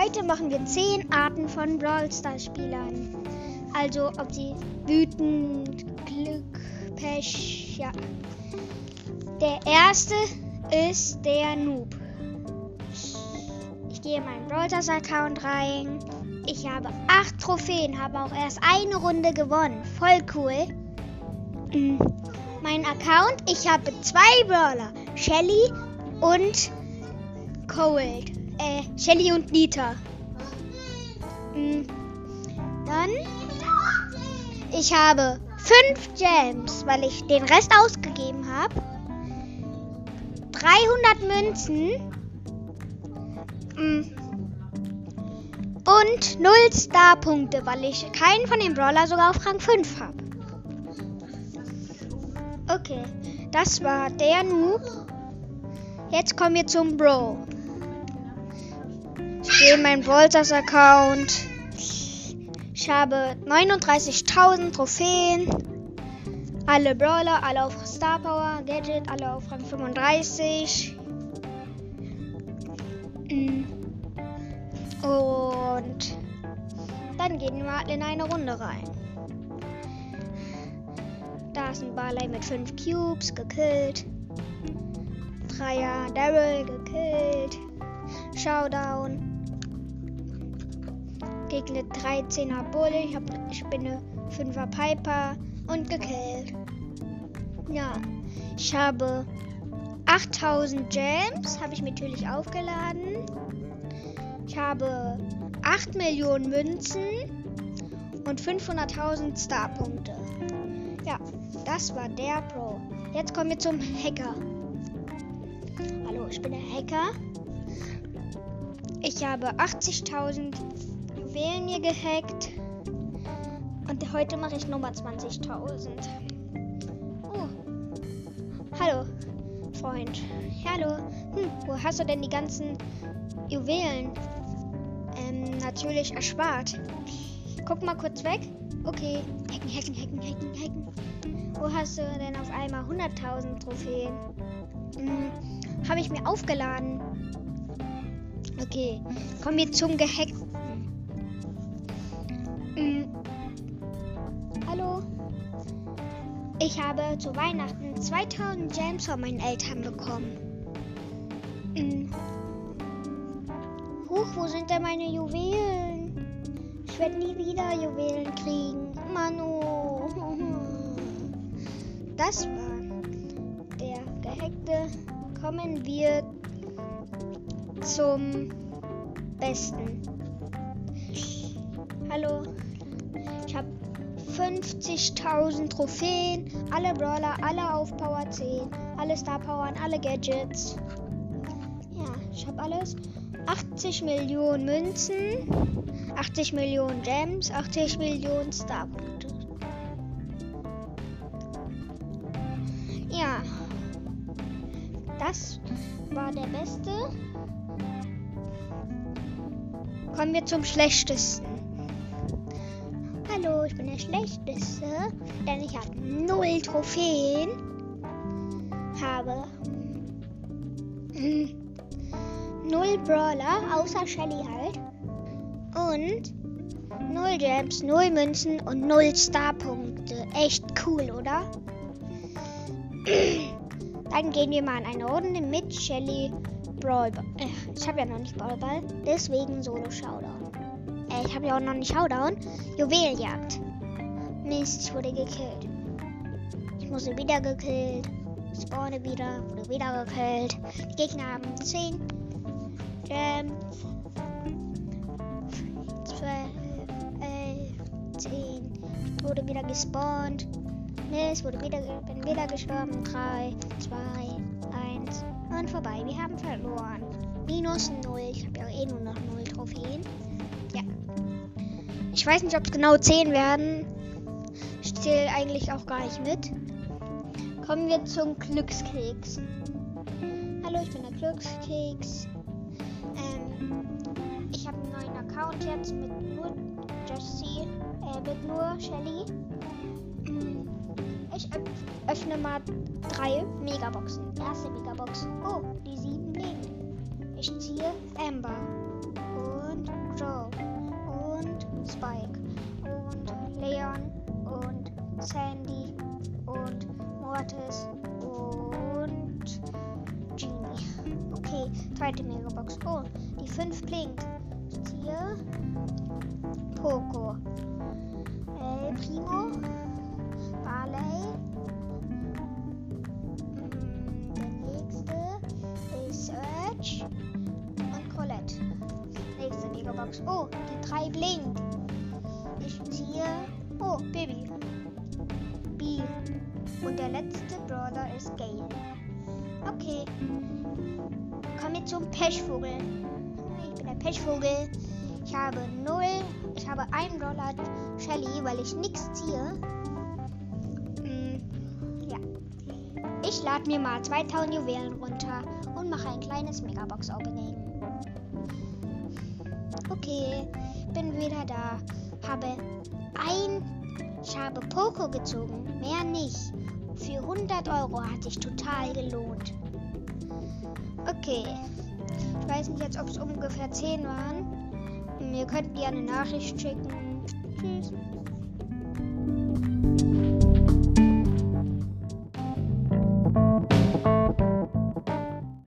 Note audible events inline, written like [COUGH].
Heute machen wir 10 Arten von Brawl Stars Spielern. Also ob sie wütend, Glück, Pech, ja. Der erste ist der Noob. Ich gehe in meinen Brawl Stars Account rein. Ich habe 8 Trophäen, habe auch erst eine Runde gewonnen. Voll cool. Mm. Mein Account, ich habe zwei Brawler. Shelly und Cold. Äh, Shelly und Nita. Mm. Dann, ich habe 5 Gems, weil ich den Rest ausgegeben habe. 300 Münzen. Mm. Und 0 Star-Punkte, weil ich keinen von den Brawler sogar auf Rang 5 habe. Okay, das war der Noob. Jetzt kommen wir zum Bro. Ich gehe in meinen Bolters Account. Ich habe 39.000 Trophäen. Alle Brawler, alle auf Star Power, Gadget, alle auf Rang 35. Mm. Und dann gehen wir in eine Runde rein. Da ist ein Barley mit 5 Cubes gekillt. Dreier Daryl gekillt. Showdown. Gegner 13er Bull. Ich, hab, ich bin eine 5er Piper und gekillt. Ja, ich habe 8000 Gems, habe ich natürlich aufgeladen. Ich habe 8 Millionen Münzen und 500.000 Starpunkte. Ja, das war der Pro. Jetzt kommen wir zum Hacker. Hallo, ich bin der Hacker. Ich habe 80.000 Juwelen mir gehackt. Und heute mache ich Nummer 20.000. Oh. Hallo, Freund. Hallo. Hm, wo hast du denn die ganzen Juwelen? Ähm, natürlich erspart. Guck mal kurz weg. Okay. Hacken, hacken, hacken, hacken, hacken. Wo hast du denn auf einmal 100.000 Trophäen? Hm, Habe ich mir aufgeladen. Okay. Kommen wir zum Gehackten. Hallo? Ich habe zu Weihnachten 2000 Gems von meinen Eltern bekommen. Hm. Huch, wo sind denn meine Juwelen? Ich werde nie wieder Juwelen kriegen. Manu. Das war der gehackte. Kommen wir zum Besten. Hallo. Ich habe 50.000 Trophäen, alle Brawler, alle auf Power 10, alle Star Powern, alle Gadgets. Ja, ich habe alles. 80 Millionen Münzen, 80 Millionen Gems, 80 Millionen Starpunkte. Ja, das war der beste. Kommen wir zum schlechtesten. Hallo, ich bin der schlechteste, denn ich habe null Trophäen, habe hm, null Brawler, außer Shelly halt, und null Gems, null Münzen und null Starpunkte. Echt cool, oder? [CLEARS THROAT] Dann gehen wir mal in eine Runde mit Shelly Brawl. Äh, ich habe ja noch nicht Brawlball, deswegen Solo Showdown. Äh, ich habe ja auch noch nicht Showdown. Juweljagd. Mist, ich wurde gekillt. Ich wurde wieder gekillt. Spawne wieder, wurde wieder gekillt. Die Gegner haben 10 Gems. 12, 11, 10. Ich wurde wieder gespawnt. Mist, wurde wieder, bin wieder gestorben. 3, 2, 1 und vorbei. Wir haben verloren. Minus 0. Ich habe ja eh nur noch 0 Trophäen. Ich weiß nicht, ob es genau 10 werden. Ich zähle eigentlich auch gar nicht mit. Kommen wir zum Glückskeks. Hallo, ich bin der Glückskeks. Ähm, ich habe einen neuen Account jetzt mit nur Jessie, äh, mit nur Shelly. Ich öff öffne mal drei Megaboxen. Erste Megabox. Oh, die sieben lebt. Ich ziehe Amber. Mortis und Genie. Okay, zweite Megabox. Oh, die 5 blinkt. Hier Poco. El Primo. Barley. Mm, Der nächste ist Search und Colette. Nächste Megabox. Oh, die 3 blinkt. Ich ziehe. Oh, Baby. Und der letzte Brawler ist Gale. Okay. Kommen wir zum Pechvogel. Ich bin der Pechvogel. Ich habe 0. Ich habe 1 Dollar Shelly, weil ich nichts ziehe. Hm, ja. Ich lade mir mal 2000 Juwelen runter und mache ein kleines Megabox-Opening. Okay, bin wieder da. Habe ein. Ich habe Poco gezogen, mehr nicht. Für 100 Euro hat sich total gelohnt. Okay. Ich weiß nicht jetzt, ob es ungefähr 10 waren. Ihr könnt mir eine Nachricht schicken. Tschüss.